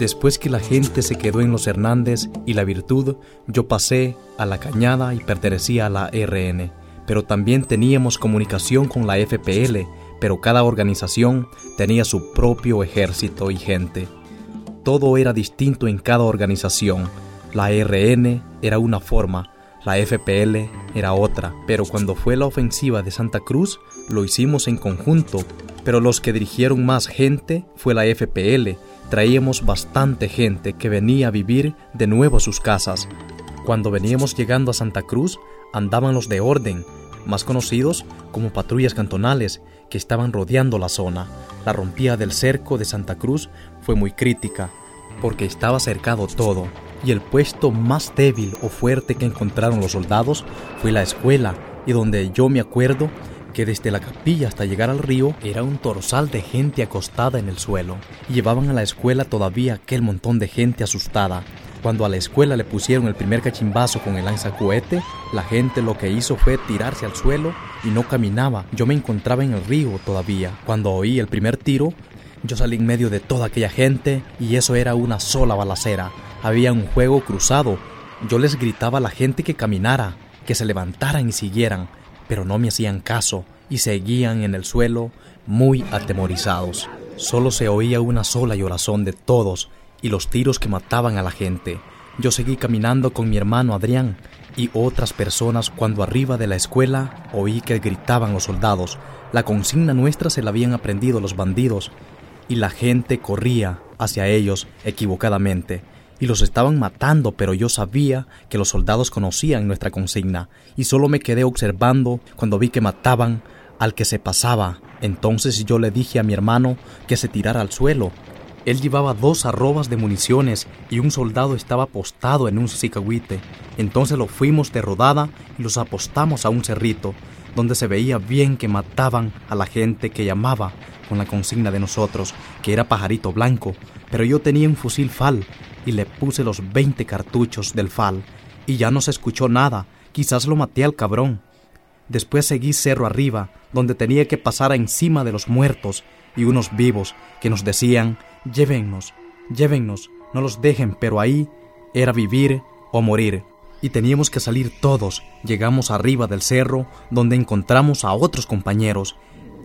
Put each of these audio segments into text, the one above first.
Después que la gente se quedó en los Hernández y la Virtud, yo pasé a la Cañada y pertenecía a la RN. Pero también teníamos comunicación con la FPL, pero cada organización tenía su propio ejército y gente. Todo era distinto en cada organización. La RN era una forma, la FPL era otra, pero cuando fue la ofensiva de Santa Cruz, lo hicimos en conjunto, pero los que dirigieron más gente fue la FPL. Traíamos bastante gente que venía a vivir de nuevo a sus casas. Cuando veníamos llegando a Santa Cruz, andaban los de orden, más conocidos como patrullas cantonales, que estaban rodeando la zona. La rompida del cerco de Santa Cruz fue muy crítica, porque estaba cercado todo y el puesto más débil o fuerte que encontraron los soldados fue la escuela, y donde yo me acuerdo que desde la capilla hasta llegar al río era un torsal de gente acostada en el suelo, llevaban a la escuela todavía aquel montón de gente asustada. Cuando a la escuela le pusieron el primer cachimbazo con el lanzacohete, la gente lo que hizo fue tirarse al suelo y no caminaba. Yo me encontraba en el río todavía. Cuando oí el primer tiro, yo salí en medio de toda aquella gente y eso era una sola balacera. Había un juego cruzado. Yo les gritaba a la gente que caminara, que se levantaran y siguieran, pero no me hacían caso y seguían en el suelo muy atemorizados. Solo se oía una sola llorazón de todos y los tiros que mataban a la gente. Yo seguí caminando con mi hermano Adrián y otras personas cuando arriba de la escuela oí que gritaban los soldados. La consigna nuestra se la habían aprendido los bandidos y la gente corría hacia ellos equivocadamente y los estaban matando, pero yo sabía que los soldados conocían nuestra consigna y solo me quedé observando cuando vi que mataban al que se pasaba. Entonces yo le dije a mi hermano que se tirara al suelo. Él llevaba dos arrobas de municiones y un soldado estaba apostado en un cicahuite. Entonces lo fuimos de rodada y los apostamos a un cerrito, donde se veía bien que mataban a la gente que llamaba con la consigna de nosotros, que era pajarito blanco, pero yo tenía un fusil FAL y le puse los 20 cartuchos del FAL y ya no se escuchó nada, quizás lo maté al cabrón. Después seguí cerro arriba, donde tenía que pasar encima de los muertos y unos vivos que nos decían, llévennos, llévennos, no los dejen, pero ahí era vivir o morir. Y teníamos que salir todos. Llegamos arriba del cerro, donde encontramos a otros compañeros.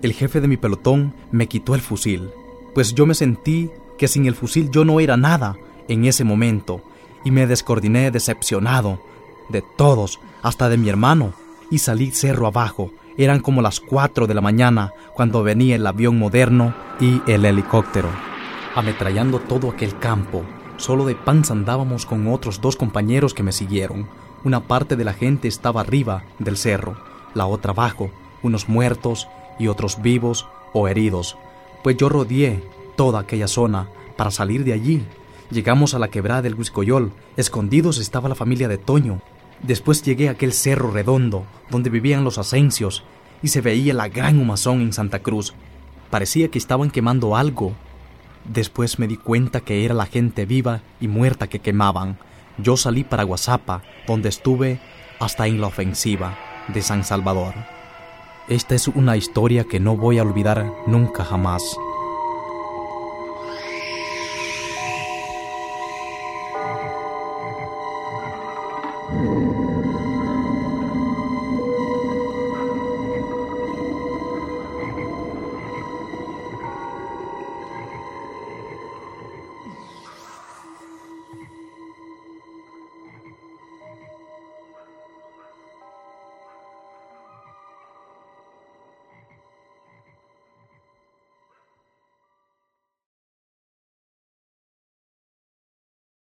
El jefe de mi pelotón me quitó el fusil, pues yo me sentí que sin el fusil yo no era nada, en ese momento y me descoordiné decepcionado de todos, hasta de mi hermano, y salí cerro abajo. Eran como las cuatro de la mañana cuando venía el avión moderno y el helicóptero, ametrallando todo aquel campo. Solo de panza andábamos con otros dos compañeros que me siguieron. Una parte de la gente estaba arriba del cerro, la otra abajo, unos muertos y otros vivos o heridos, pues yo rodeé toda aquella zona para salir de allí Llegamos a la quebrada del Huiscoyol. Escondidos estaba la familia de Toño. Después llegué a aquel cerro redondo donde vivían los asencios y se veía la gran humazón en Santa Cruz. Parecía que estaban quemando algo. Después me di cuenta que era la gente viva y muerta que quemaban. Yo salí para Guasapa, donde estuve hasta en la ofensiva de San Salvador. Esta es una historia que no voy a olvidar nunca jamás.